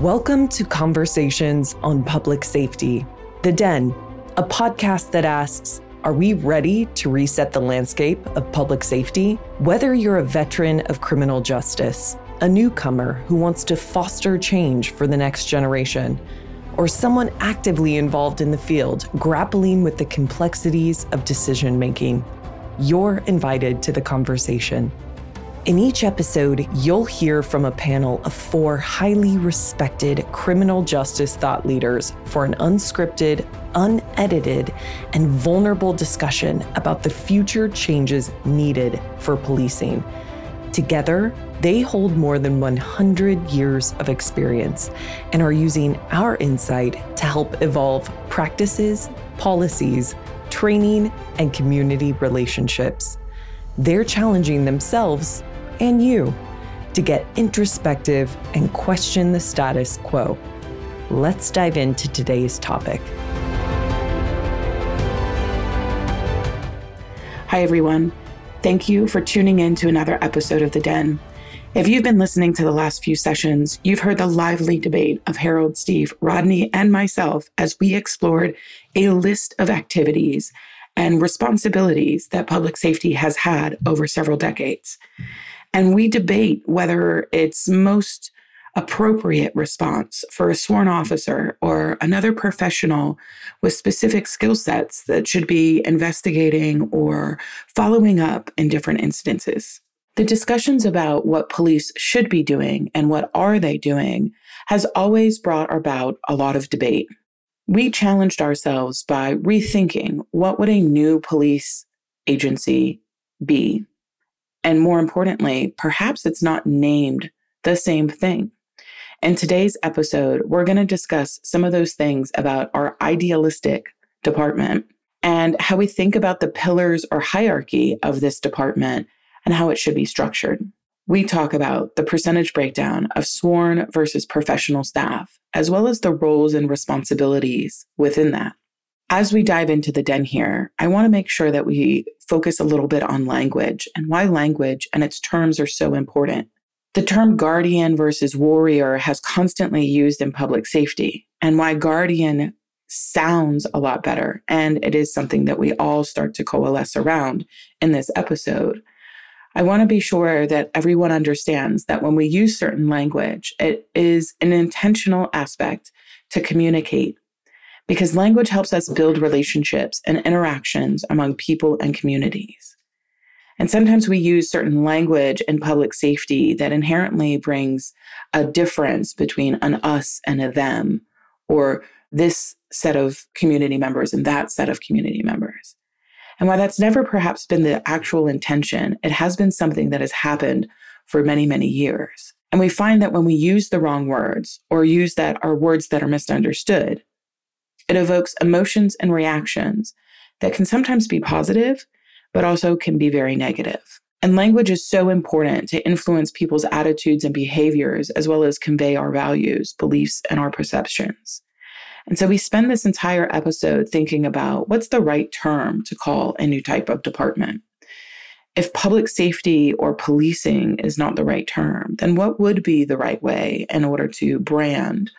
Welcome to Conversations on Public Safety, The Den, a podcast that asks Are we ready to reset the landscape of public safety? Whether you're a veteran of criminal justice, a newcomer who wants to foster change for the next generation, or someone actively involved in the field grappling with the complexities of decision making, you're invited to the conversation. In each episode, you'll hear from a panel of four highly respected criminal justice thought leaders for an unscripted, unedited, and vulnerable discussion about the future changes needed for policing. Together, they hold more than 100 years of experience and are using our insight to help evolve practices, policies, training, and community relationships. They're challenging themselves and you to get introspective and question the status quo. Let's dive into today's topic. Hi, everyone. Thank you for tuning in to another episode of The Den. If you've been listening to the last few sessions, you've heard the lively debate of Harold, Steve, Rodney, and myself as we explored a list of activities and responsibilities that public safety has had over several decades. And we debate whether it's most appropriate response for a sworn officer or another professional with specific skill sets that should be investigating or following up in different instances. The discussions about what police should be doing and what are they doing has always brought about a lot of debate. We challenged ourselves by rethinking what would a new police agency be and more importantly, perhaps it's not named the same thing. In today's episode, we're going to discuss some of those things about our idealistic department and how we think about the pillars or hierarchy of this department and how it should be structured. We talk about the percentage breakdown of sworn versus professional staff, as well as the roles and responsibilities within that. As we dive into the den here, I want to make sure that we focus a little bit on language and why language and its terms are so important. The term guardian versus warrior has constantly used in public safety, and why guardian sounds a lot better. And it is something that we all start to coalesce around in this episode. I want to be sure that everyone understands that when we use certain language, it is an intentional aspect to communicate because language helps us build relationships and interactions among people and communities. And sometimes we use certain language in public safety that inherently brings a difference between an us and a them, or this set of community members and that set of community members. And while that's never perhaps been the actual intention, it has been something that has happened for many, many years. And we find that when we use the wrong words or use that are words that are misunderstood, it evokes emotions and reactions that can sometimes be positive, but also can be very negative. And language is so important to influence people's attitudes and behaviors, as well as convey our values, beliefs, and our perceptions. And so we spend this entire episode thinking about what's the right term to call a new type of department. If public safety or policing is not the right term, then what would be the right way in order to brand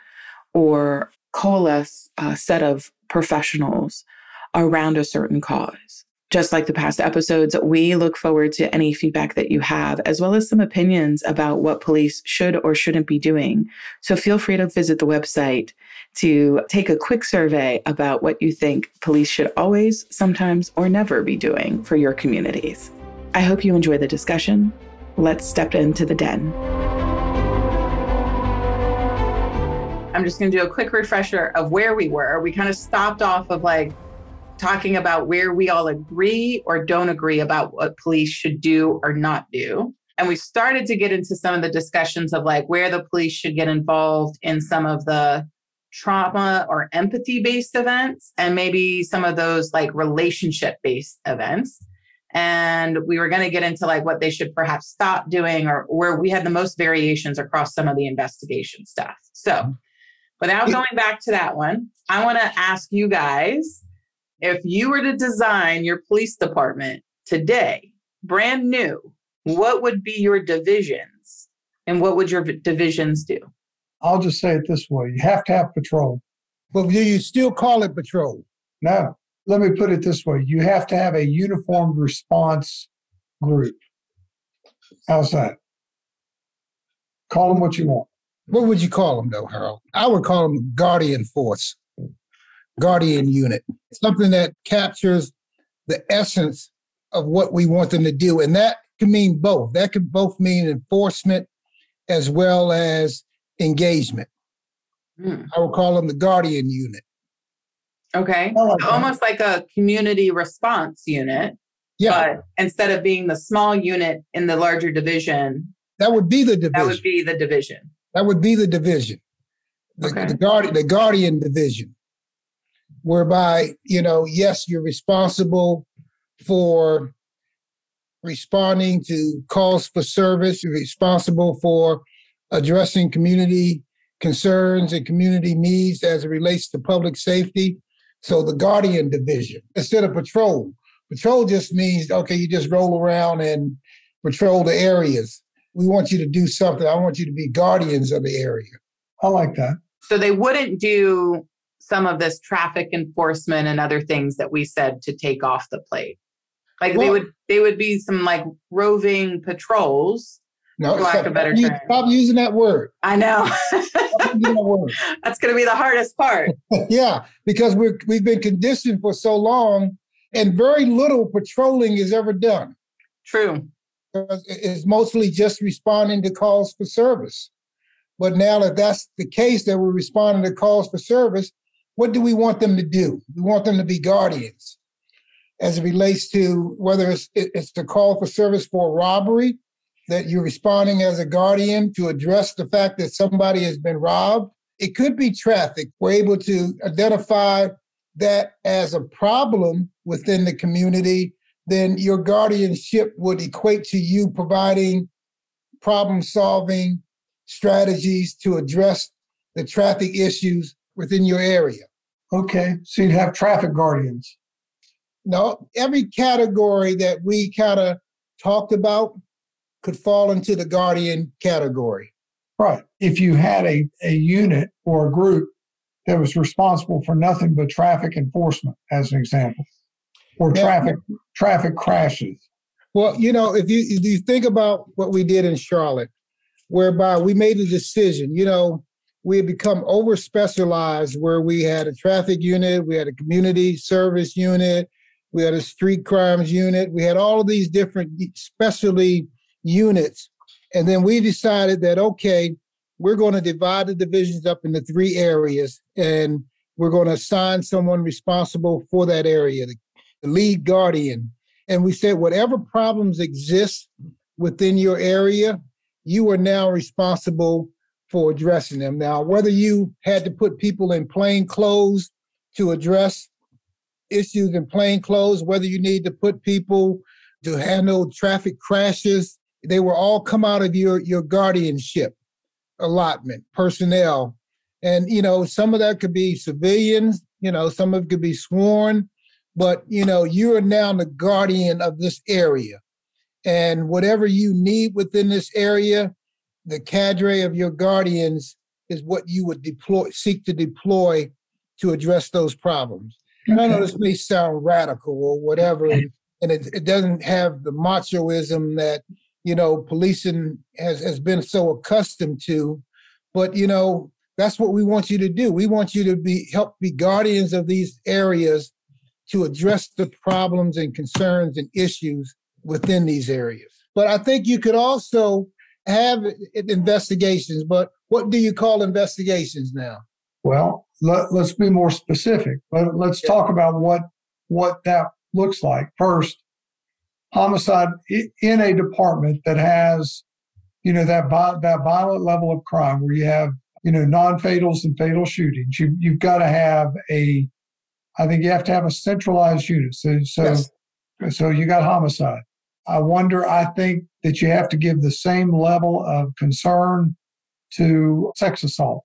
or coalesce a set of professionals around a certain cause. Just like the past episodes, we look forward to any feedback that you have, as well as some opinions about what police should or shouldn't be doing. So feel free to visit the website to take a quick survey about what you think police should always, sometimes, or never be doing for your communities. I hope you enjoy the discussion. Let's step into the den. I'm just going to do a quick refresher of where we were. We kind of stopped off of like talking about where we all agree or don't agree about what police should do or not do. And we started to get into some of the discussions of like where the police should get involved in some of the trauma or empathy based events and maybe some of those like relationship based events. And we were going to get into like what they should perhaps stop doing or where we had the most variations across some of the investigation stuff. So Without going back to that one, I want to ask you guys if you were to design your police department today, brand new, what would be your divisions and what would your divisions do? I'll just say it this way you have to have patrol. But do you still call it patrol? No, let me put it this way you have to have a uniformed response group. How's that? Call them what you want. What would you call them, though, Harold? I would call them guardian force, guardian unit, something that captures the essence of what we want them to do. And that can mean both. That could both mean enforcement as well as engagement. Hmm. I would call them the guardian unit. Okay. Like Almost like a community response unit. Yeah. But instead of being the small unit in the larger division, that would be the division. That would be the division. That would be the division. The, okay. the guardian the guardian division. Whereby, you know, yes, you're responsible for responding to calls for service, you're responsible for addressing community concerns and community needs as it relates to public safety. So the guardian division instead of patrol. Patrol just means okay, you just roll around and patrol the areas. We want you to do something. I want you to be guardians of the area. I like that. So they wouldn't do some of this traffic enforcement and other things that we said to take off the plate. Like well, they would they would be some like roving patrols no, for lack of better term. Stop using that word. I know. That's going to be the hardest part. yeah, because we're we've been conditioned for so long, and very little patrolling is ever done. True. It's mostly just responding to calls for service. But now that that's the case, that we're responding to calls for service, what do we want them to do? We want them to be guardians as it relates to whether it's, it's the call for service for robbery that you're responding as a guardian to address the fact that somebody has been robbed. It could be traffic. We're able to identify that as a problem within the community, then your guardianship would equate to you providing problem solving strategies to address the traffic issues within your area. Okay, so you'd have traffic guardians. No, every category that we kind of talked about could fall into the guardian category. Right. If you had a, a unit or a group that was responsible for nothing but traffic enforcement, as an example, or yeah. traffic traffic crashes. Well, you know, if you if you think about what we did in Charlotte, whereby we made a decision, you know, we had become over specialized where we had a traffic unit, we had a community service unit, we had a street crimes unit, we had all of these different specialty units. And then we decided that, okay, we're going to divide the divisions up into three areas and we're going to assign someone responsible for that area, the, the lead guardian. And we said, whatever problems exist within your area, you are now responsible for addressing them. Now, whether you had to put people in plain clothes to address issues in plain clothes, whether you need to put people to handle traffic crashes, they will all come out of your your guardianship allotment personnel and you know some of that could be civilians you know some of it could be sworn but you know you are now the guardian of this area and whatever you need within this area the cadre of your guardians is what you would deploy seek to deploy to address those problems okay. and i know this may sound radical or whatever and, and it, it doesn't have the machoism that you know, policing has, has been so accustomed to. But, you know, that's what we want you to do. We want you to be help be guardians of these areas to address the problems and concerns and issues within these areas. But I think you could also have investigations. But what do you call investigations now? Well, let, us be more specific. Let, let's yeah. talk about what what that looks like. First, homicide in a department that has, you know, that that violent level of crime where you have, you know, non-fatals and fatal shootings. You you've got to have a, I think you have to have a centralized unit. So so yes. so you got homicide. I wonder. I think that you have to give the same level of concern to sex assault.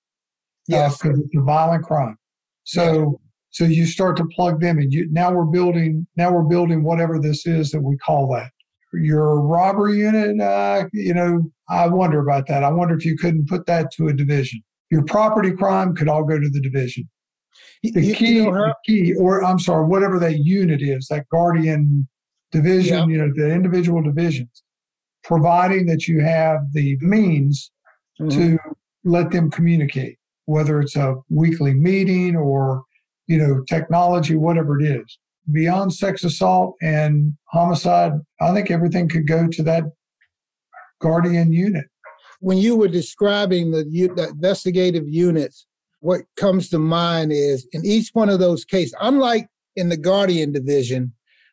Uh, yes, because uh, it's a violent crime. So so you start to plug them in. You, now we're building. Now we're building whatever this is that we call that. Your robbery unit. Uh, you know, I wonder about that. I wonder if you couldn't put that to a division Your property crime could all go to the division. The You- key, you know, the key, or I'm sorry, whatever that unit is, that guardian division, Yeah. you know, the individual divisions, providing that you have the means Mhm. to let them communicate, whether it's a weekly meeting or, you know, technology, whatever it is. Beyond sex assault and homicide, I think everything could go to that guardian unit. when you were describing the, u- the investigative units, what comes to mind is in each one of those cases, unlike in the Guardian division,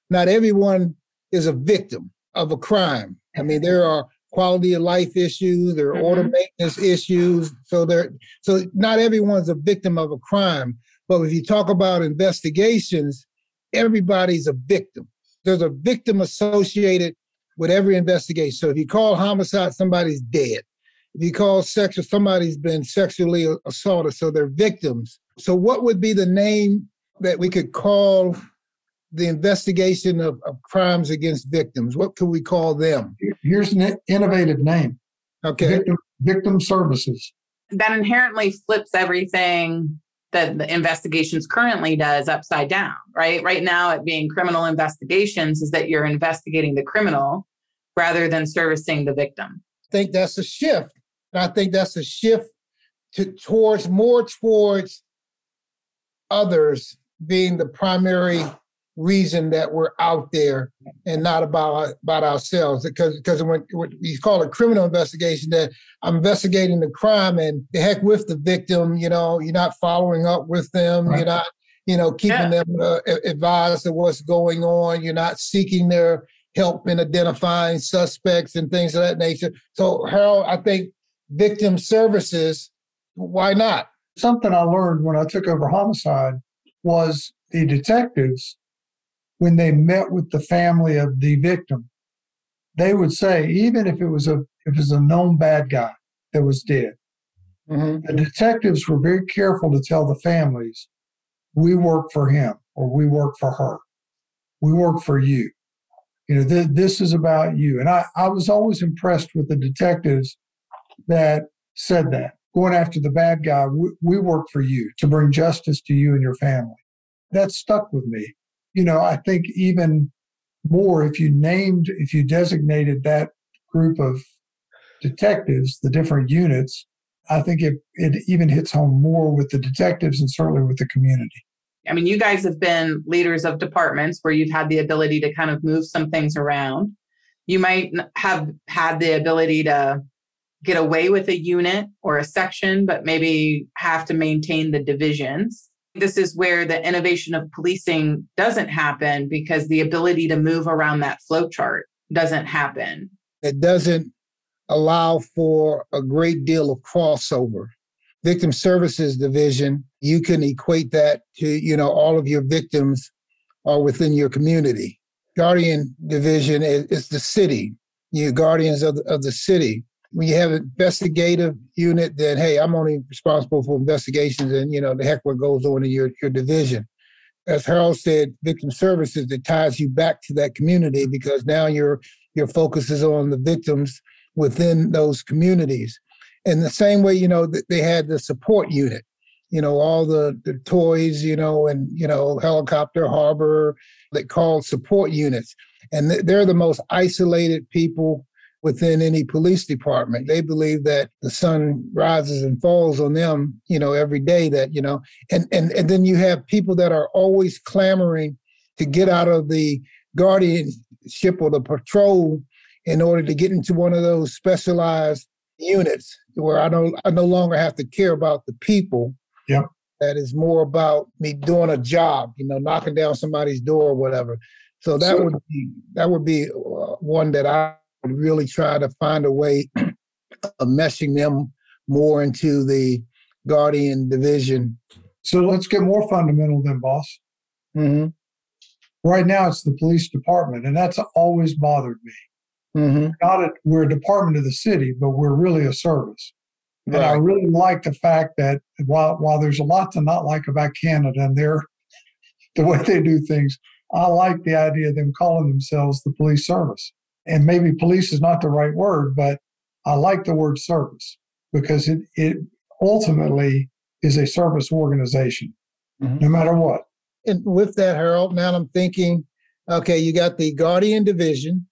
not everyone is a victim of a crime. I mean, there are quality of life issues, there are mm-hmm. order maintenance issues. So there, so not everyone's a victim of a crime. But if you talk about investigations, everybody's a victim. There's a victim associated with every investigation. So if you call homicide, somebody's dead. If you call sexual, somebody's been sexually assaulted, so they're victims. So what would be the name that we could call the investigation of, of crimes against victims? What could we call them? Here's an innovative name Okay. victim, victim services. That inherently flips everything that the investigations currently does upside down, right? Right now, it being criminal investigations is that you're investigating the criminal rather than servicing the victim. I think that's a shift. And I think that's a shift to towards more towards others being the primary reason that we're out there and not about about ourselves. Because because when, when you call it criminal investigation that I'm investigating the crime and the heck with the victim you know you're not following up with them Right. you're not you know keeping them uh, advised of what's going on. You're not seeking their help in identifying suspects and things of that nature. So Harold I think victim services why not Something I learned when I took over homicide was the detectives, when they met with the family of the victim, they would say, even if it was a if it was a known bad guy that was dead, Mhm. the detectives were very careful to tell the families, we work for him or we work for her. We work for you. You know, th- this is about you. And I, I was always impressed with the detectives that said that. Going after the bad guy, we, we work for you to bring justice to you and your family. That stuck with me. You know, I think even more if you named, if you designated that group of detectives, the different units, I think it, it even hits home more with the detectives and certainly with the community. I mean, you guys have been leaders of departments where you've had the ability to kind of move some things around. You might have had the ability to get away with a unit or a section, but maybe have to maintain the divisions. This is where the innovation of policing doesn't happen because the ability to move around that flow chart doesn't happen. it doesn't allow for a great deal of crossover. Victim Services Division, you can equate that to, you know, all of your victims are within your community. Guardian Division is, is the city. You're guardians of the, of the city. When you have an investigative unit, then hey, I'm only responsible for investigations and you know the heck what goes on in your, your division. As Harold said, victim services it ties you back to that community because now your your focus is on the victims within those communities. In the same way, you know, they had the support unit, you know, all the, the toys, you know, and, you know, helicopter harbor, they called support units. And they're the most isolated people within any police department. They believe that the sun rises and falls on them, you know, every day that, you know, and, and, and then you have people that are always clamoring to get out of the guardianship or the patrol in order to get into one of those specialized units where I don't I no longer have to care about the people. Yeah. That is more about me doing a job, you know, knocking down somebody's door or whatever. So that would be that would be uh, one that I really try to find a way of meshing them more into the guardian division. So let's get more fundamental then, boss. hmm Right now, it's the police department, and that's always bothered me. hmm Not a, we're a department of the city, but we're really a service. And I really like the fact that while while there's a lot to not like about Canada and their the way they do things, I like the idea of them calling themselves the police service. And maybe police is not the right word, but I like the word service because it it ultimately is a service organization, Mhm. no matter what. And with that, Harold, now I'm thinking, okay, you got the Guardian Division,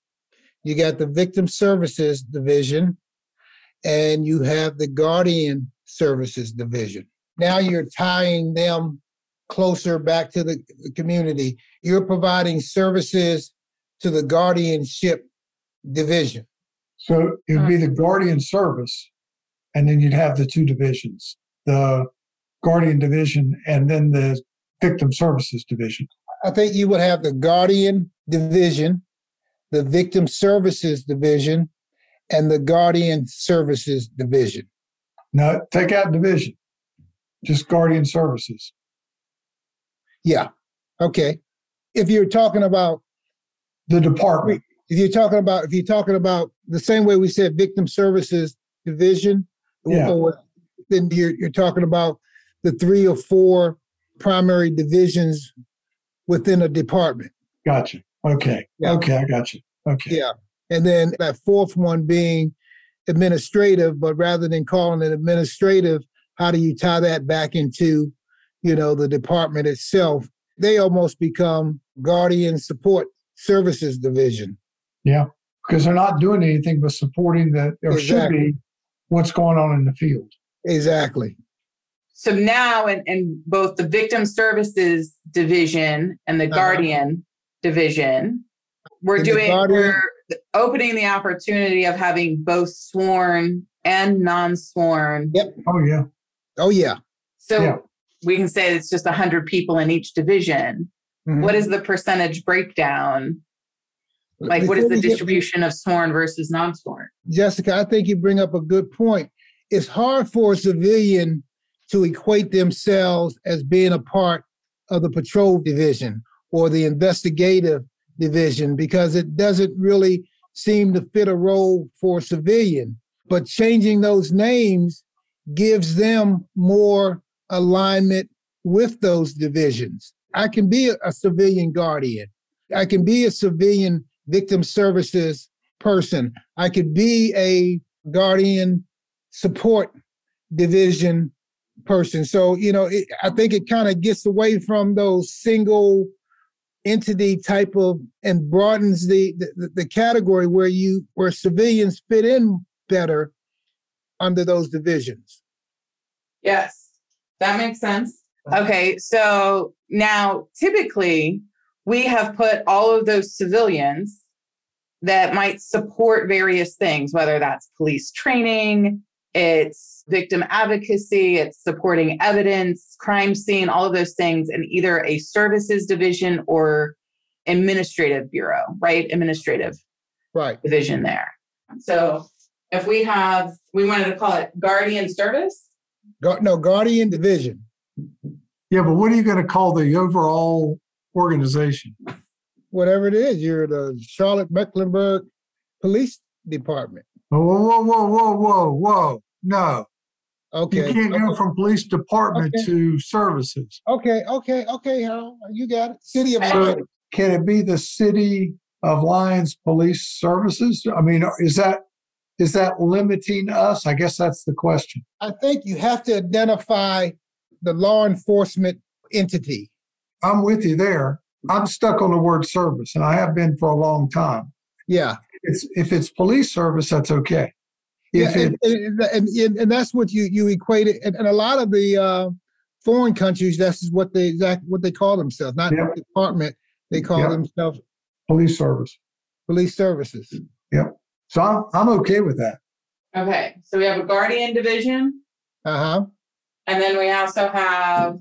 you got the Victim Services Division, and you have the Guardian Services Division. Now you're tying them closer back to the the community. You're providing services to the guardianship division. So it would be hmm. the guardian service, and then you'd have the two divisions the guardian division and then the victim services division. I think you would have the Guardian Division, the Victim Services Division, and the Guardian Services Division. Now, take out division, just guardian services. Yeah. Okay. If you're talking about The department. If you're talking about if you're talking about the same way we said victim services division, Yeah. or then you're you're talking about the three or four primary divisions within a department. Gotcha. Okay. Yeah. Okay, I got you. Okay. Yeah. And then that fourth one being administrative, but rather than calling it administrative, how do you tie that back into, you know, the department itself? They almost become guardian support services division. Yeah. Because they're not doing anything but supporting the, or should be, what's going on in the field. Exactly. So now in, in both the victim services division and the Uh-huh. guardian division, we're In doing guardian- we're opening the opportunity of having both sworn and non-sworn. Yep. Oh, yeah. Oh yeah. So Yeah. we can say it's just 100 people in each division. Mhm. What is the percentage breakdown? Like what is the we get- distribution of sworn versus non-sworn? Jessica, I think you bring up a good point. It's hard for a civilian to equate themselves as being a part of the patrol division or the investigative division because it doesn't really seem to fit a role for a civilian. But changing those names gives them more alignment with those divisions. I can be a, a civilian guardian. I can be a civilian victim services person. I could be a guardian support division person. So, you know, it, I think it kind of gets away from those single entity type of and broadens the, the the category where you where civilians fit in better under those divisions. Yes, that makes sense. Uh-huh. Okay, so now typically we have put all of those civilians that might support various things, whether that's police training, it's victim advocacy, it's supporting evidence, crime scene, all of those things in either a services division or administrative bureau, right? Administrative Right. division there. So if we have, we wanted to call it guardian service. No, guardian division. Yeah, but what are you going to call the overall organization? Whatever it is, you're the Charlotte Mecklenburg Police Department. Whoa, whoa, whoa, whoa, whoa, whoa. No, Okay. you can't go from police department Okay. to services. Okay, okay, okay, Harold, you got it. City of So- Lyons. Can it be the city of Lyons Police Services? I mean, is that is that limiting us? I guess that's the question. I think you have to identify the law enforcement entity. I'm with you there. I'm stuck on the word service, and I have been for a long time. Yeah, It's if it's police service, that's okay. yeah, If and, and, and, and, and that's what you you equate it. And, and a lot of the uh, foreign countries, that's what they exact what they call themselves, not Yep. department. They call Yep. themselves police service, police services. Yep. So I'm I'm okay with that. Okay, so we have a guardian division, Uh huh. and then we also have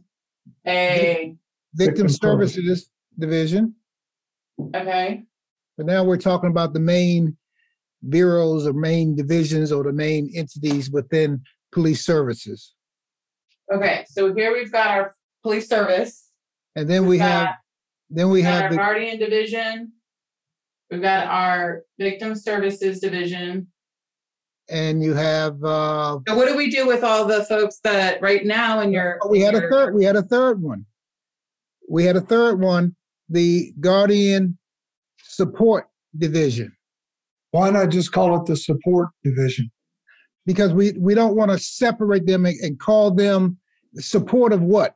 a, Victim Victim service. services division. okay, But now we're talking about the main bureaus or main divisions or the main entities within police services. okay, so here we've got our police service. And then we We've have, got- then we we've got have our the, guardian division. We've got our victim services division. and you have, uh, So what do we do with all the folks that right now in your? oh, we had a your- third, we had a third one. We had a third one, the Guardian Support Division. Why not just call it the support division? because we we don't want to separate them and, and call them support of what?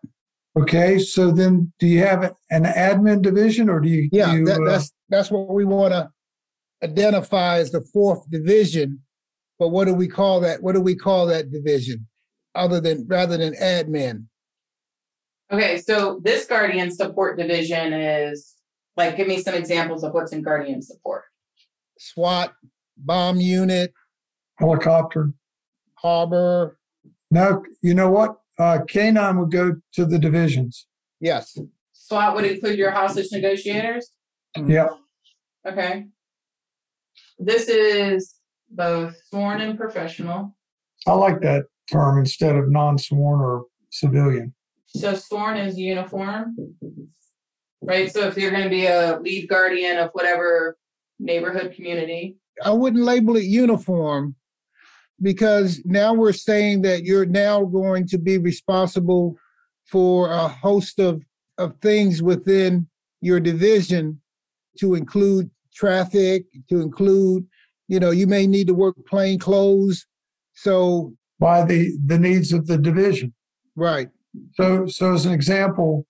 Okay, so then do you have an admin division or do you? Yeah, do you, that, uh, that's that's what we want to identify as the fourth division. But what do we call that? What do we call that division, other than rather than admin? Okay, so this guardian support division is like, give me some examples of what's in guardian support. SWAT, bomb unit, helicopter. harbor. No, you know what? Uh, K9 would go to the divisions. Yes. SWAT would include your hostage negotiators. Yeah, Okay. This is both sworn and professional. I like that term instead of non-sworn or civilian. So sworn is uniform. Right, so if you're gonna be a lead guardian of whatever neighborhood community, I wouldn't label it uniform because now we're saying that you're now going to be responsible for a host of, of things within your division to include traffic, to include, you know, you may need to work plain clothes. So, by the the needs of the division. right, So, so as an example,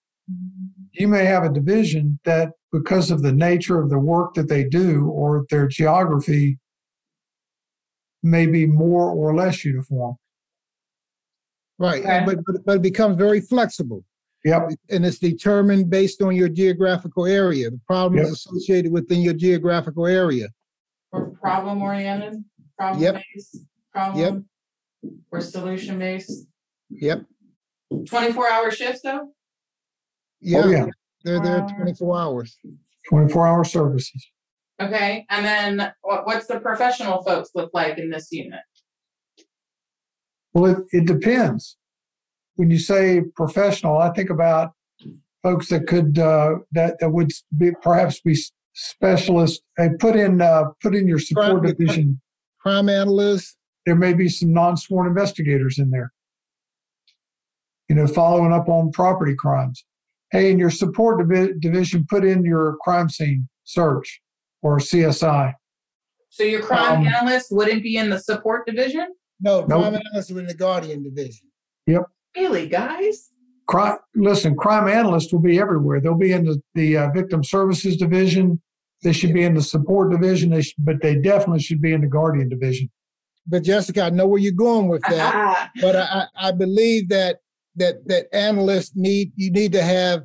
you may have a division that, because of the nature of the work that they do or their geography, may be more or less uniform. right. Okay. But, but, but it becomes very flexible. Yep. and it's determined based on your geographical area, the problems Yep. associated within your geographical area. or problem oriented, problem Yep. based, problem. Or solution based. Yep. Twenty-four hour shifts though? Yeah, Oh, yeah. they're there Wow. 24 hours. 24 hour services. Okay, and then what, what's the professional folks look like in this unit? Well, it, it depends. When you say professional, I think about folks that could uh, that that would be perhaps be s- specialists. They put in uh, put in your support Right. division. Crime analysts, There may be some non-sworn investigators in there. You know, following up on property crimes. Hey, in your support divi- division, put in your crime scene search or CSI. So your crime Um, analyst wouldn't be in the support division? no, Nope. crime analysts are in the Guardian division. Yep. Really, guys? Crime, listen, crime analysts will be everywhere. They'll be in the, the uh, victim services division. They should be in the support division, they should, but they definitely should be in the guardian division. But Jessica, I know where you're going with that. But I, I I believe that that that analysts need you need to have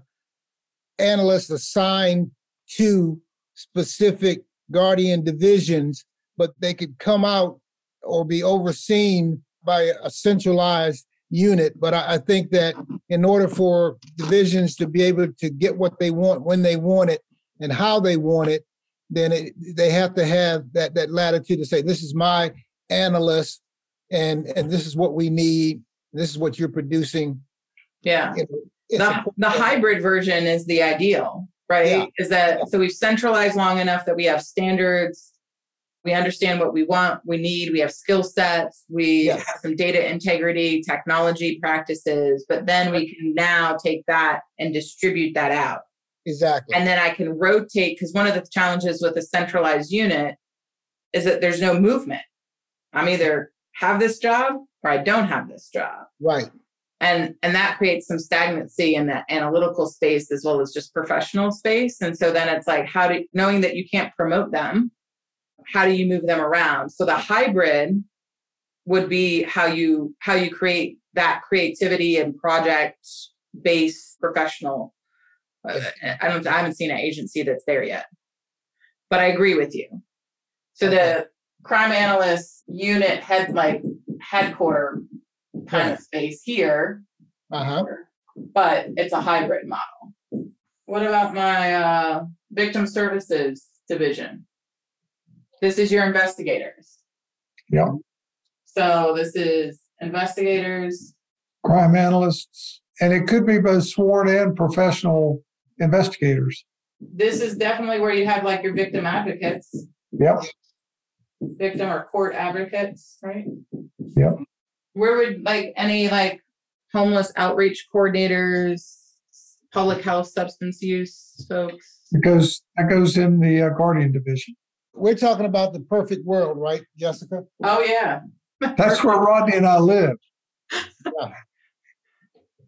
analysts assigned to specific guardian divisions, but they could come out or be overseen by a centralized unit. But I, I think that in order for divisions to be able to get what they want when they want it and how they want it, then it, they have to have that that latitude to say, this is my analyst and and this is what we need. This is what you're producing. Yeah, You know, the, the hybrid version is the ideal, right? Yeah. Is that, so we've centralized long enough that we have standards. We understand what we want, we need, we have skill sets, we Yes. have some data integrity, technology practices, but then we can now take that and distribute that out. Exactly. And then I can rotate, because one of the challenges with a centralized unit is that there's no movement. I'm either have this job or I don't have this job. right. And and that creates some stagnancy in that analytical space as well as just professional space. And so then it's like how do knowing that you can't promote them, how do you move them around? So the hybrid would be how you how you create that creativity and project based professional uh, I don't. I haven't seen an agency that's there yet, but I agree with you. So the crime analyst unit head like headquarter kind of space here, Uh-huh. but it's a hybrid model. What about my uh, victim services division? This is your investigators. Yep. So this is investigators. Crime analysts, and it could be both sworn and professional investigators. This is definitely where you have like your victim advocates. Yep. victim or court advocates, right? Yep. Where would like any like homeless outreach coordinators, public health substance use folks? Because that goes in the uh, guardian division. We're talking about the perfect world, right, Jessica? Oh yeah. That's where Rodney and I live. Yeah.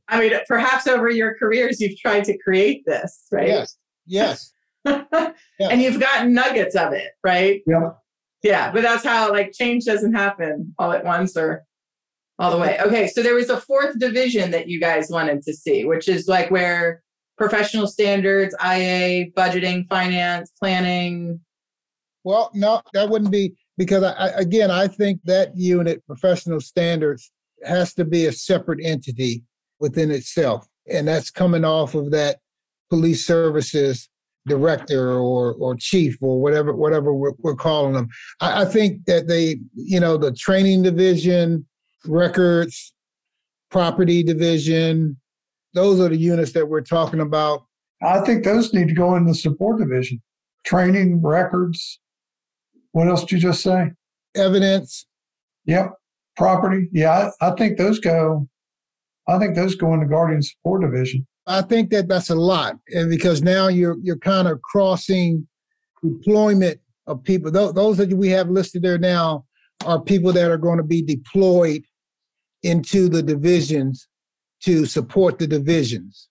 I mean, perhaps over your careers, you've tried to create this, right? Yes. Yes. And you've gotten nuggets of it, right? Yeah. Yeah. But that's how like change doesn't happen all at once or all the way. Okay. So there was a fourth division that you guys wanted to see, which is like where professional standards, IA, budgeting, finance, planning. Well, no, that wouldn't be because I, I, again, I think that unit, professional standards, has to be a separate entity within itself, and that's coming off of that police services director or or chief or whatever whatever we're, we're calling them. I, I think that they, you know, the training division, records, property division, those are the units that we're talking about. I think those need to go in the support division. Training, records. What else did you just say? Evidence. Yep. Property. Yeah, I, I think those go. I think those go in the guardian support division. I think that that's a lot, and because now you're you're kind of crossing deployment of people. Those, those that we have listed there now are people that are going to be deployed into the divisions to support the divisions.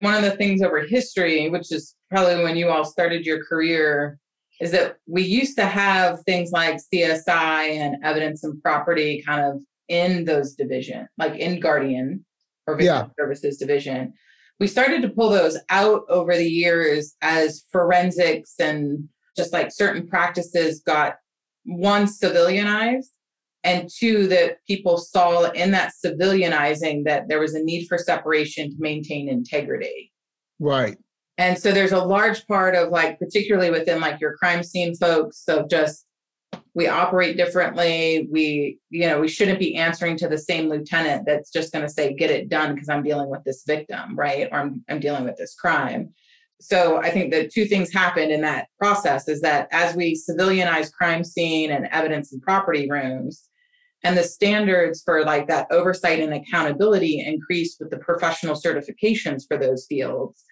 One of the things over history, which is probably when you all started your career, is that we used to have things like CSI and evidence and property kind of in those division, like in Guardian or Victim Yeah. Services Division. We started to pull those out over the years as forensics and just like certain practices got one civilianized and two that people saw in that civilianizing that there was a need for separation to maintain integrity Right. and so there's a large part of like particularly within like your crime scene folks of just we operate differently. We you know we shouldn't be answering to the same lieutenant that's just going to say get it done because i'm dealing with this victim right? Or I'm, I'm dealing with this crime. So i think that two things happened in that process is that as we civilianize crime scene and evidence and property rooms and the standards for like that oversight and accountability increased with the professional certifications for those fields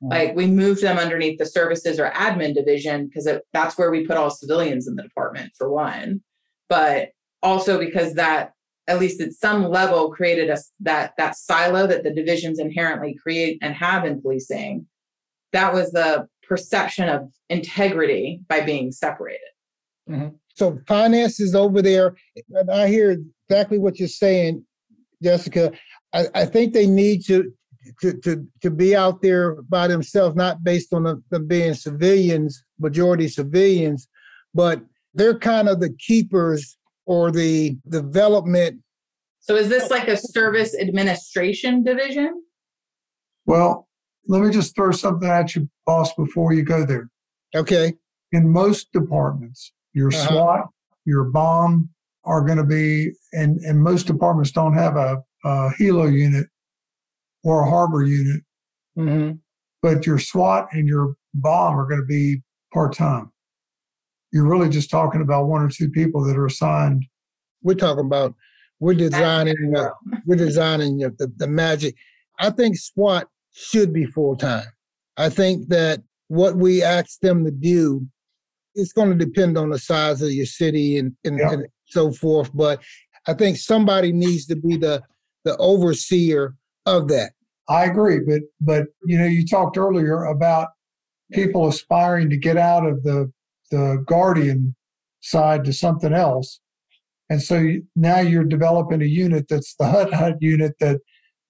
like we moved them underneath the services or admin division because that's where we put all civilians in the department for one but also because that at least at some level created us that that silo that the divisions inherently create and have in policing that was the perception of integrity by being separated mm-hmm. So finance is over there. And I hear exactly what you're saying, Jessica. I, I think they need to, to to to be out there by themselves, not based on them, them being civilians, majority civilians, but they're kind of the keepers or the development. so is this like a service administration division Well, let me just throw something at you, boss, before you go there. Okay. In most departments, your Uh-huh. SWAT, your bomb are going to be, and, and most departments don't have a, a helo unit or a harbor unit, hmm but your SWAT and your bomb are going to be part time. You're really just talking about one or two people that are assigned. We're talking about we're designing uh, we're designing the, the, the magic. I think SWAT should be full time. I think that what we ask them to do, it's going to depend on the size of your city and, and, Yeah. and so forth. But I think somebody needs to be the the overseer of that. I agree, but but you know, you talked earlier about people aspiring to get out of the the guardian side to something else, and so now you're developing a unit that's the hut hut unit that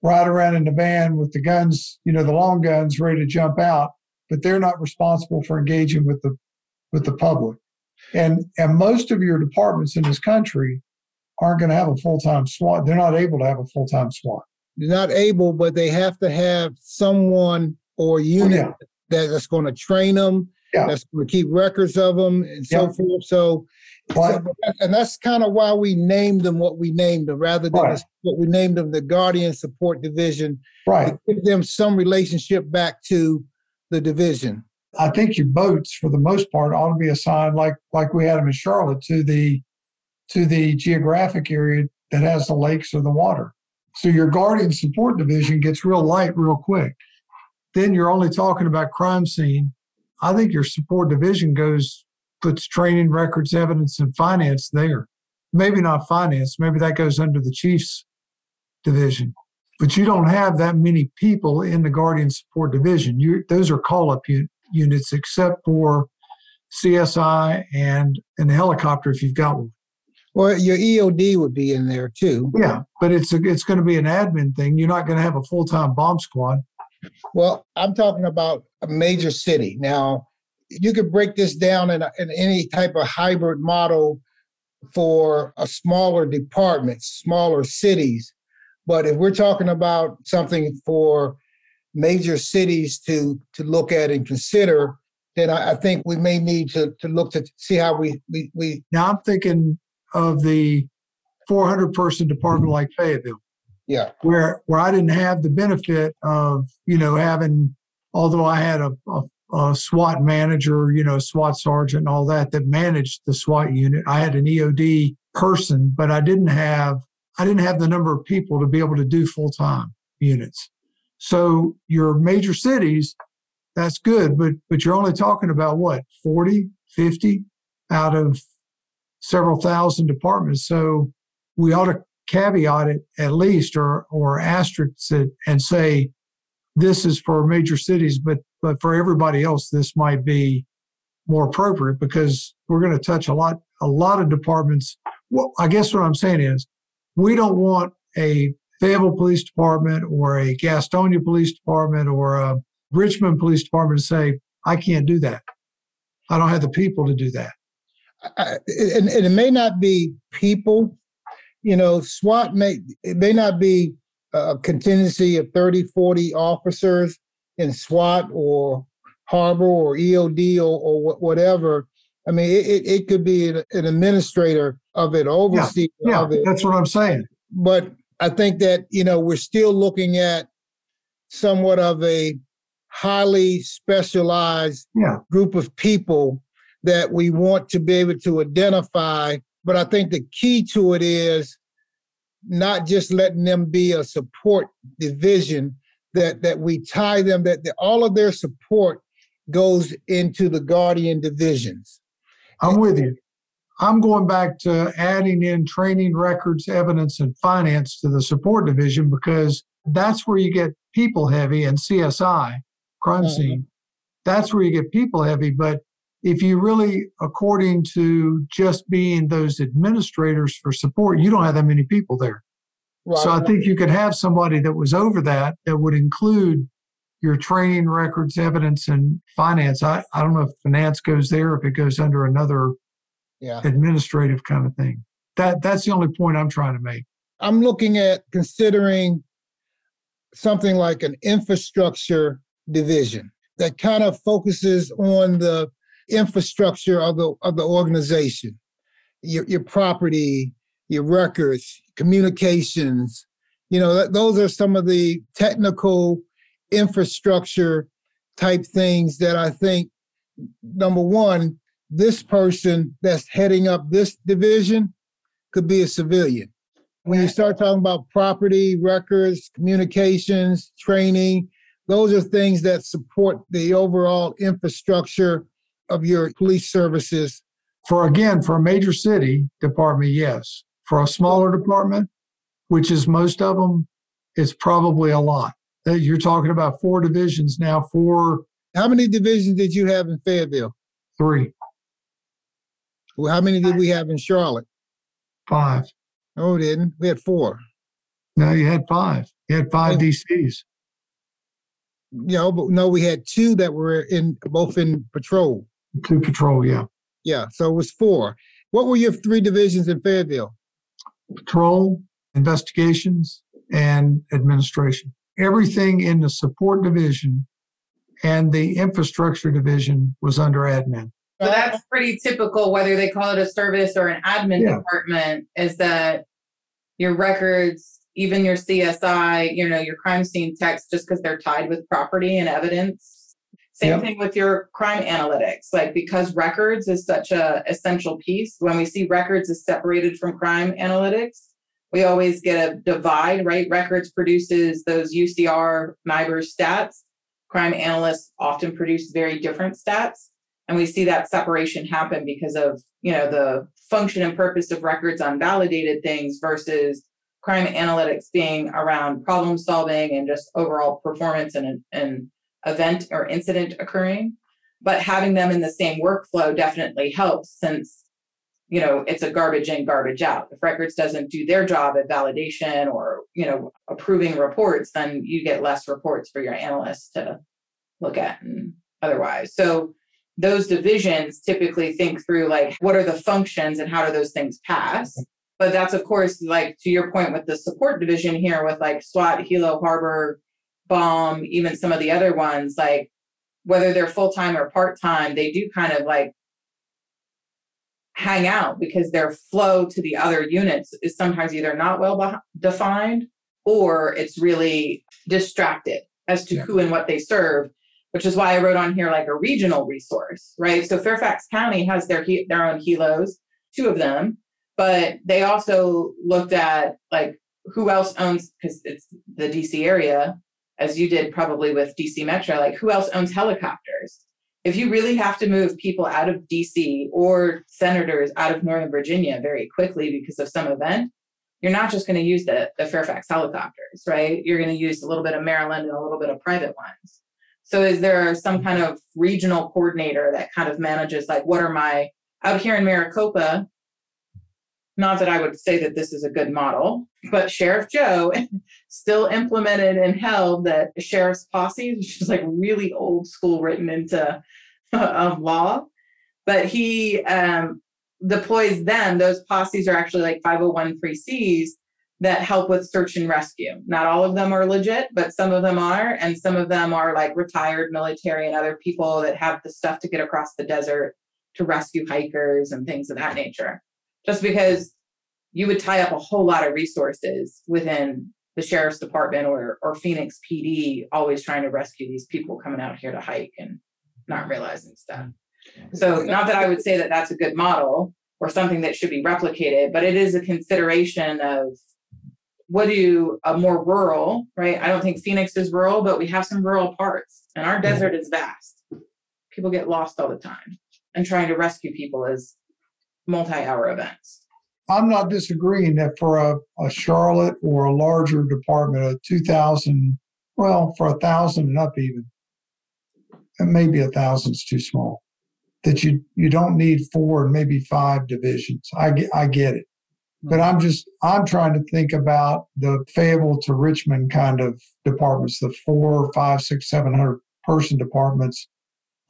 ride around in the van with the guns, you know, the long guns ready to jump out, but they're not responsible for engaging with the with the public, and and most of your departments in this country aren't going to have a full time SWAT. They're not able to have a full time SWAT. Not able, but they have to have someone or Oh, unit yeah. that- that's going to train them, Yeah. that's going to keep records of them, and so Yeah. forth. So, so- and that's kind of why we named them what we named them, rather than Right. what we named them the Guardian Support Division, right. give them some relationship back to the division. I think your boats, for the most part, ought to be assigned like like we had them in Charlotte to the to the geographic area that has the lakes or the water. So your guardian support division gets real light real quick. Then you're only talking about crime scene. I think your support division goes puts training, records, evidence, and finance there. maybe not finance, maybe that goes under the chief's division. But you don't have that many people in the Guardian Support Division. You, those are call up un- units, except for CSI and an helicopter if you've got one. Well, your EOD would be in there too. Yeah, but it's a, it's going to be an admin thing. You're not going to have a full time bomb squad. Well, I'm talking about a major city. Now, you could break this down in, in any type of hybrid model for a smaller department, smaller cities. But if we're talking about something for major cities to to look at and consider, then I, I think we may need to to look to see how we we, we Now I'm thinking of the 400 person department like Fayetteville. yeah where where I didn't have the benefit of you know having although I had a, a, a SWAT manager, you know, SWAT sergeant, and all that that managed the SWAT unit. I had an EOD person, but I didn't have I didn't have the number of people to be able to do full time units. So your major cities, that's good, but but you're only talking about what 40, 50 out of several thousand departments. So we ought to caveat it at least or or asterisk it and say this is for major cities, but but for everybody else this might be more appropriate because we're going to touch a lot a lot of departments. Well, I guess what I'm saying is we don't want a Fayetteville Police Department or a Gastonia Police Department or a Richmond Police Department to say, I can't do that. I don't have the people to do that. I, and, and it may not be people you know swat may it may not be a contingency of 30 40 officers in swat or harbor or eod or, or whatever i mean it, it, could be an, an administrator of it overseer Yeah, of it that's what I'm saying. but I think that you know we're still looking at somewhat of a highly specialized Yeah. group of people that we want to be able to identify. But I think the key to it is not just letting them be a support division that that we tie them that, that all of their support goes into the guardian divisions. I'm with you. I'm going back to adding in training records, evidence, and finance to the support division because that's where you get people heavy and CSI, crime Mhm. scene. That's where you get people heavy. But if you really, according to just being those administrators for support, you don't have that many people there. So I think you could have somebody that was over that that would include your training records, evidence, and finance. I, I don't know if finance goes there, if it goes under another yeah. administrative kind of thing. That that's the only point I'm trying to make. I'm looking at considering something like an infrastructure division that kind of focuses on the infrastructure of the of the organization, your your property, your records, communications. You know, those are some of the technical infrastructure type things that I think number one, this person that's heading up this division could be a civilian. When you start talking about property, records, communications, training, those are things that support the overall infrastructure of your police services. For again, for a major city department, yes. For a smaller department, which is most of them, it's probably a lot. Uh, You're talking about four divisions now, four, How many divisions did you have in Fayetteville? three, Well, how many did we have in Charlotte? five. Oh, we didn't. We had four. No, you had five. You had five DCs. You know, but no, we had two that were in both in patrol. Two patrol, yeah. Yeah, so it was four. What were your three divisions in Fayetteville? Patrol, investigations, and administration. Everything in the support division and the infrastructure division was under admin. So that's pretty typical, whether they call it a service or an admin Yeah. department, is that your records, even your CSI, you know, your crime scene techs, just because they're tied with property and evidence. Same Yep. thing with your crime analytics, like because records is such a essential piece. When we see records is separated from crime analytics, we always get a divide, right? Records produces those UCR, NIBR stats. Crime analysts often produce very different stats. and we see that separation happen because of you know the function and purpose of records on validated things versus crime analytics being around problem solving and just overall performance and an event or incident occurring but having them in the same workflow definitely helps since you know it's a garbage in garbage out. If records doesn't do their job at validation or you know approving reports then you get less reports for your analysts to look at and otherwise. So those divisions typically think through like what are the functions and how do those things pass? But that's of course like to your point with the support division here with like swat helo, harbor bomb even some of the other ones like whether they're full-time or part-time they do kind of like hang out because their flow to the other units is sometimes either not well defined or it's really distracted as to yeah. who and what they serve which is why I wrote on here like a regional resource, right? So Fairfax County has their their own helos, two of them, but they also looked at like who else owns because it's the DC area, as you did probably with DC Metro, like who else owns helicopters? If you really have to move people out of DC or senators out of Northern Virginia very quickly because of some event, you're not just going to use the, the Fairfax helicopters, right? You're going to use a little bit of Maryland and a little bit of private ones. So is there some kind of regional coordinator that kind of manages like what are my out here in Maricopa? Not that I would say that this is a good model, but Sheriff Joe still implemented and held that sheriff's posse, which is like really old school written into um, law. But he um, deploys them. Those posses are actually like 501c that help with search and rescue. Not all of them are legit, but some of them are. And some of them are like retired military and other people that have the stuff to get across the desert to rescue hikers and things of that nature. Just because you would tie up a whole lot of resources within the sheriff's department or, or Phoenix PD, always trying to rescue these people coming out here to hike and not realizing stuff. So, not that I would say that that's a good model or something that should be replicated, but it is a consideration of what do a more rural, right? I don't think Phoenix is rural, but we have some rural parts and our desert is vast. People get lost all the time and trying to rescue people is multi-hour events. I'm not disagreeing that for a, a Charlotte or a larger department, a 2,000, well, for a thousand and up even, and maybe a thousand is too small. That you you don't need four and maybe five divisions. I get I get it. But I'm just I'm trying to think about the Fayetteville to Richmond kind of departments, the four, five, six, seven hundred person departments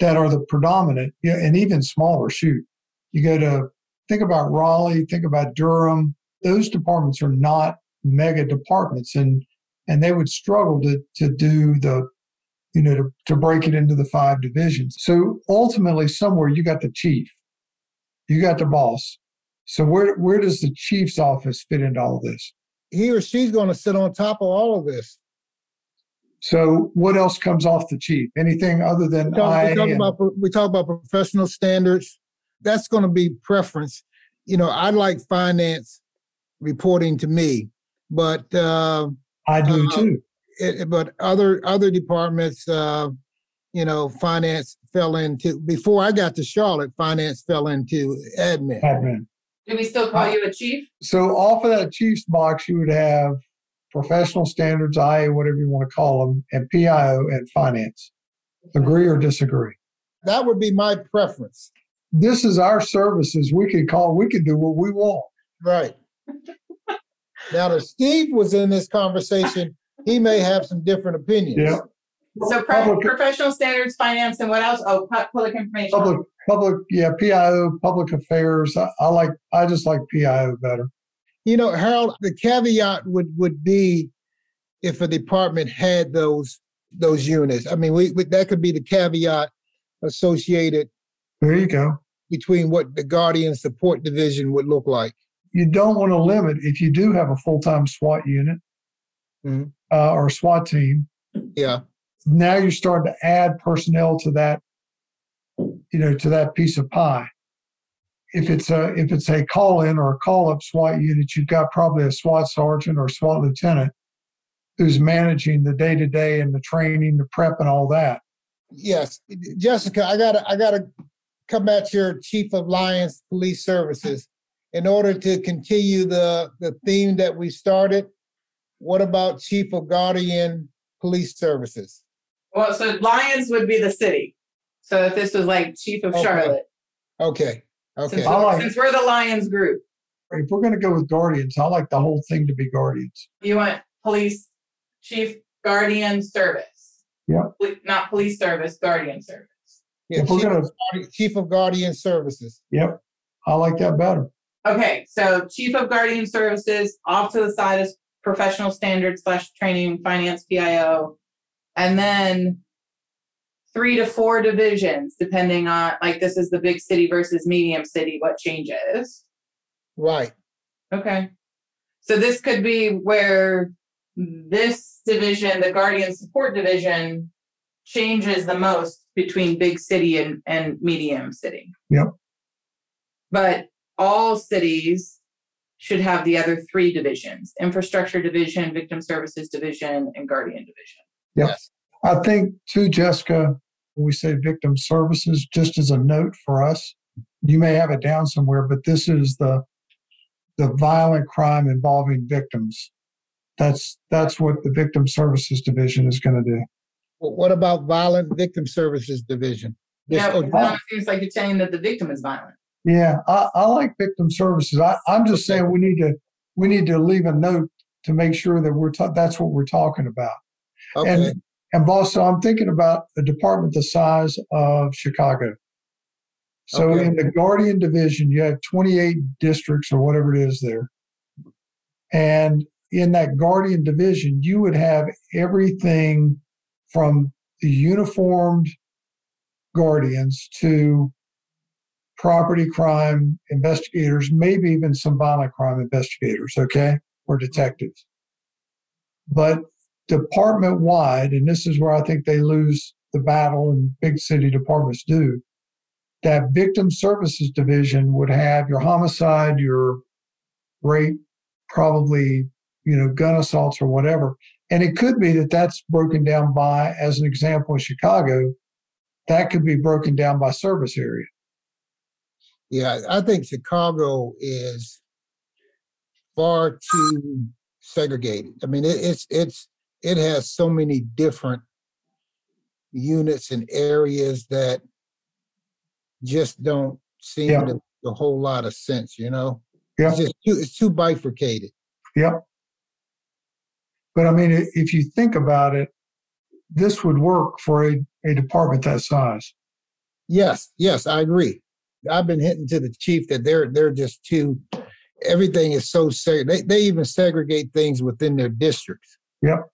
that are the predominant, and even smaller. Shoot, you go to think about Raleigh, think about Durham. Those departments are not mega departments, and and they would struggle to to do the you know to, to break it into the five divisions. So ultimately, somewhere you got the chief, you got the boss, so where where does the chief's office fit into all this? He or she's going to sit on top of all of this. So what else comes off the chief? Anything other than we talk, I? We talk, about, we talk about professional standards. That's going to be preference. You know, I like finance reporting to me, but uh, I do uh, too. It, but other other departments, uh, you know, finance fell into before I got to Charlotte. Finance fell into admin. Admin. Do we still call you a chief? So off of that chief's box, you would have professional standards, IA, whatever you want to call them, and PIO and finance. Agree or disagree? That would be my preference. This is our services. We could call, we could do what we want. Right. now, if Steve was in this conversation, he may have some different opinions. Yeah. So public, professional standards, finance, and what else? Oh, public information. Public, public, yeah, PIO, public affairs. I, I like, I just like PIO better. You know, Harold, the caveat would would be if a department had those those units. I mean, we, we that could be the caveat associated. There you go. Between what the Guardian Support Division would look like. You don't want to limit if you do have a full time SWAT unit mm-hmm. uh, or SWAT team. Yeah now you're starting to add personnel to that, you know, to that piece of pie. If it's a if it's a call in or a call up SWAT unit, you've got probably a SWAT sergeant or SWAT lieutenant who's managing the day to day and the training, the prep, and all that. Yes, Jessica, I gotta I gotta come at your chief of Lions Police Services. In order to continue the, the theme that we started, what about chief of Guardian Police Services? Well, so Lions would be the city. So if this was like chief of Okay. Charlotte, Okay, okay. since, like- since we're the Lions group, If we're going to go with guardians, I like the whole thing to be guardians. you want police chief guardian service. Yep. Poli- Not police service, guardian service. Yeah, If we're chief, gonna- of Guardi- chief of Guardian Services. Yep, I like that better. Okay, so chief of guardian services, off to the side is professional standards slash training, finance, PIO. And then three to four divisions, depending on, like, this is the big city versus medium city, what changes? Right. Okay. So this could be where this division, the guardian support division, changes the most between big city and, and medium city. Yep. But all cities should have the other three divisions infrastructure division, victim services division, and guardian division. Yep. Yes. I think too, Jessica, when we say victim services, just as a note for us, you may have it down somewhere, but this is the the violent crime involving victims. That's that's what the victim services division is going to do. Wh- What about Violent Victim Services Division? This- Yeah, now it seems like you're saying that the victim is violent. Yeah, I, I like victim services. I, I'm just saying we need to we need to leave a note to make sure that we're ta- that's what we're talking about. Okay, And and boss, so I'm thinking about a department the size of Chicago. So Okay. in the Guardian division, you have 28 districts or whatever it is there. And in that Guardian division, you would have everything from the uniformed guardians to property crime investigators, maybe even some violent crime investigators, okay, or detectives. But department wide, and this is where I think they lose the battle and big city departments do, that victim services division would have your homicide, your rape, probably, you know, gun assaults or whatever. And it could be that that's broken down by, as an example, in Chicago, that could be broken down by service area. yeah, I think Chicago is far too segregated. I mean, it, it's it's it has so many different units and areas that just don't seem Yeah. to make a whole lot of sense. You know, Yeah. it's just too, it's too bifurcated. Yep. But I mean, if you think about it, this would work for a, a department that size. Yes, yes, I agree. I've been hinting to the chief that they're they're just too. Everything is so seg. They they even segregate things within their districts. Yep.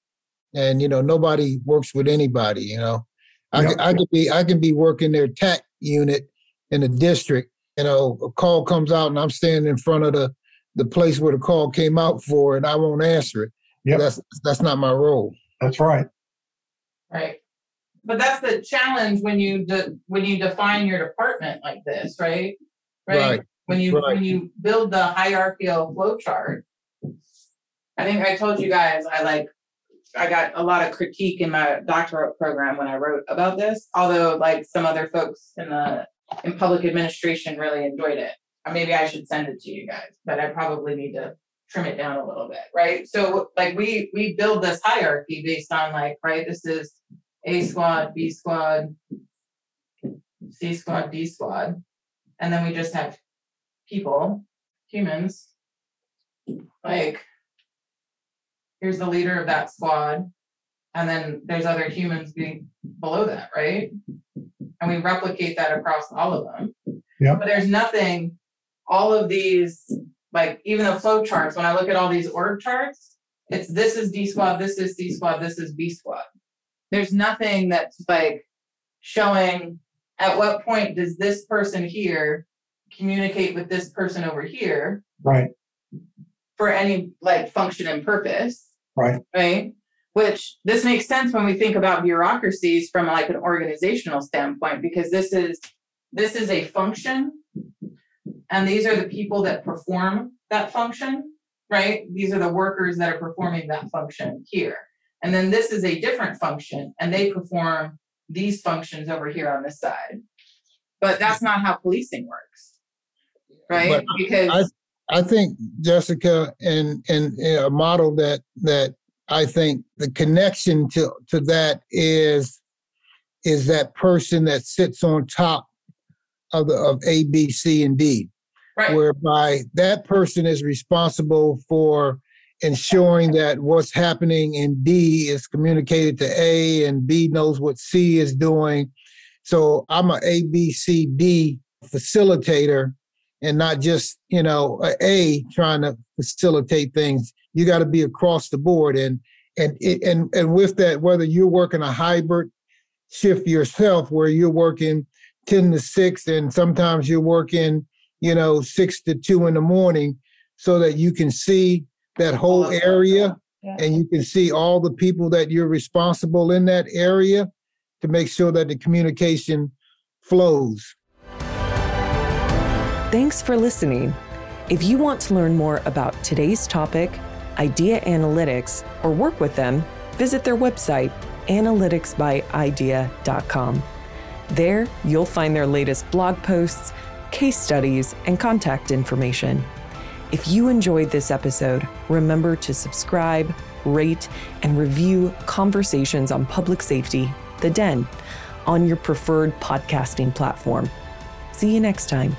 And you know nobody works with anybody. You know, I Yep. I could be I can be working their TAC unit in a district. You know, a call comes out and I'm standing in front of the the place where the call came out for, and I won't answer it. Yep. That's that's not my role. That's right. Right. But that's the challenge when you de- when you define your department like this, right? Right. When you Right. when you build the hierarchical flow chart. I think I told you guys I like I got a lot of critique in my doctorate program when I wrote about this, although like some other folks in the in public administration really enjoyed it. Or maybe I should send it to you guys, but I probably need to trim it down a little bit, right? So like we we build this hierarchy based on like, right, this is A squad, B squad, C squad, D squad. And then we just have people, humans. Like here's the leader of that squad. And then there's other humans be below that, right? And we replicate that across all of them. Yep. But there's nothing, all of these, like even the flow charts, when I look at all these org charts, it's this is D squad, this is C squad, this is B squad. There's nothing that's like showing at what point does this person here communicate with this person over here Right. for any like function and purpose Right. right? Which this makes sense when we think about bureaucracies from like an organizational standpoint, because this is this is a function, and these are the people that perform that function, right? These are the workers that are performing that function here. And then this is a different function, and they perform these functions over here on this side. but that's not how policing works, right? But because I think Jessica and and a model that that I think the connection to to that is is that person that sits on top of the of A, B, C, and D, right. whereby that person is responsible for ensuring that what's happening in D is communicated to A and B knows what C is doing. So I'm a B, C, D facilitator and not just, you know, a, a trying to facilitate things. You got to be across the board. And and and and with that, whether you're working a hybrid shift yourself where you're working 10 to 6 and sometimes you're working, you know, 6 to 2 in the morning so that you can see that whole area yeah. and you can see all the people that you're responsible in that area to make sure that the communication flows. Thanks for listening. If you want to learn more about today's topic, IDEA Analytics, or work with them, visit their website, analyticsbyidea.com. There, you'll find their latest blog posts, case studies, and contact information. If you enjoyed this episode, remember to subscribe, rate, and review Conversations on Public Safety, The Den, on your preferred podcasting platform. See you next time.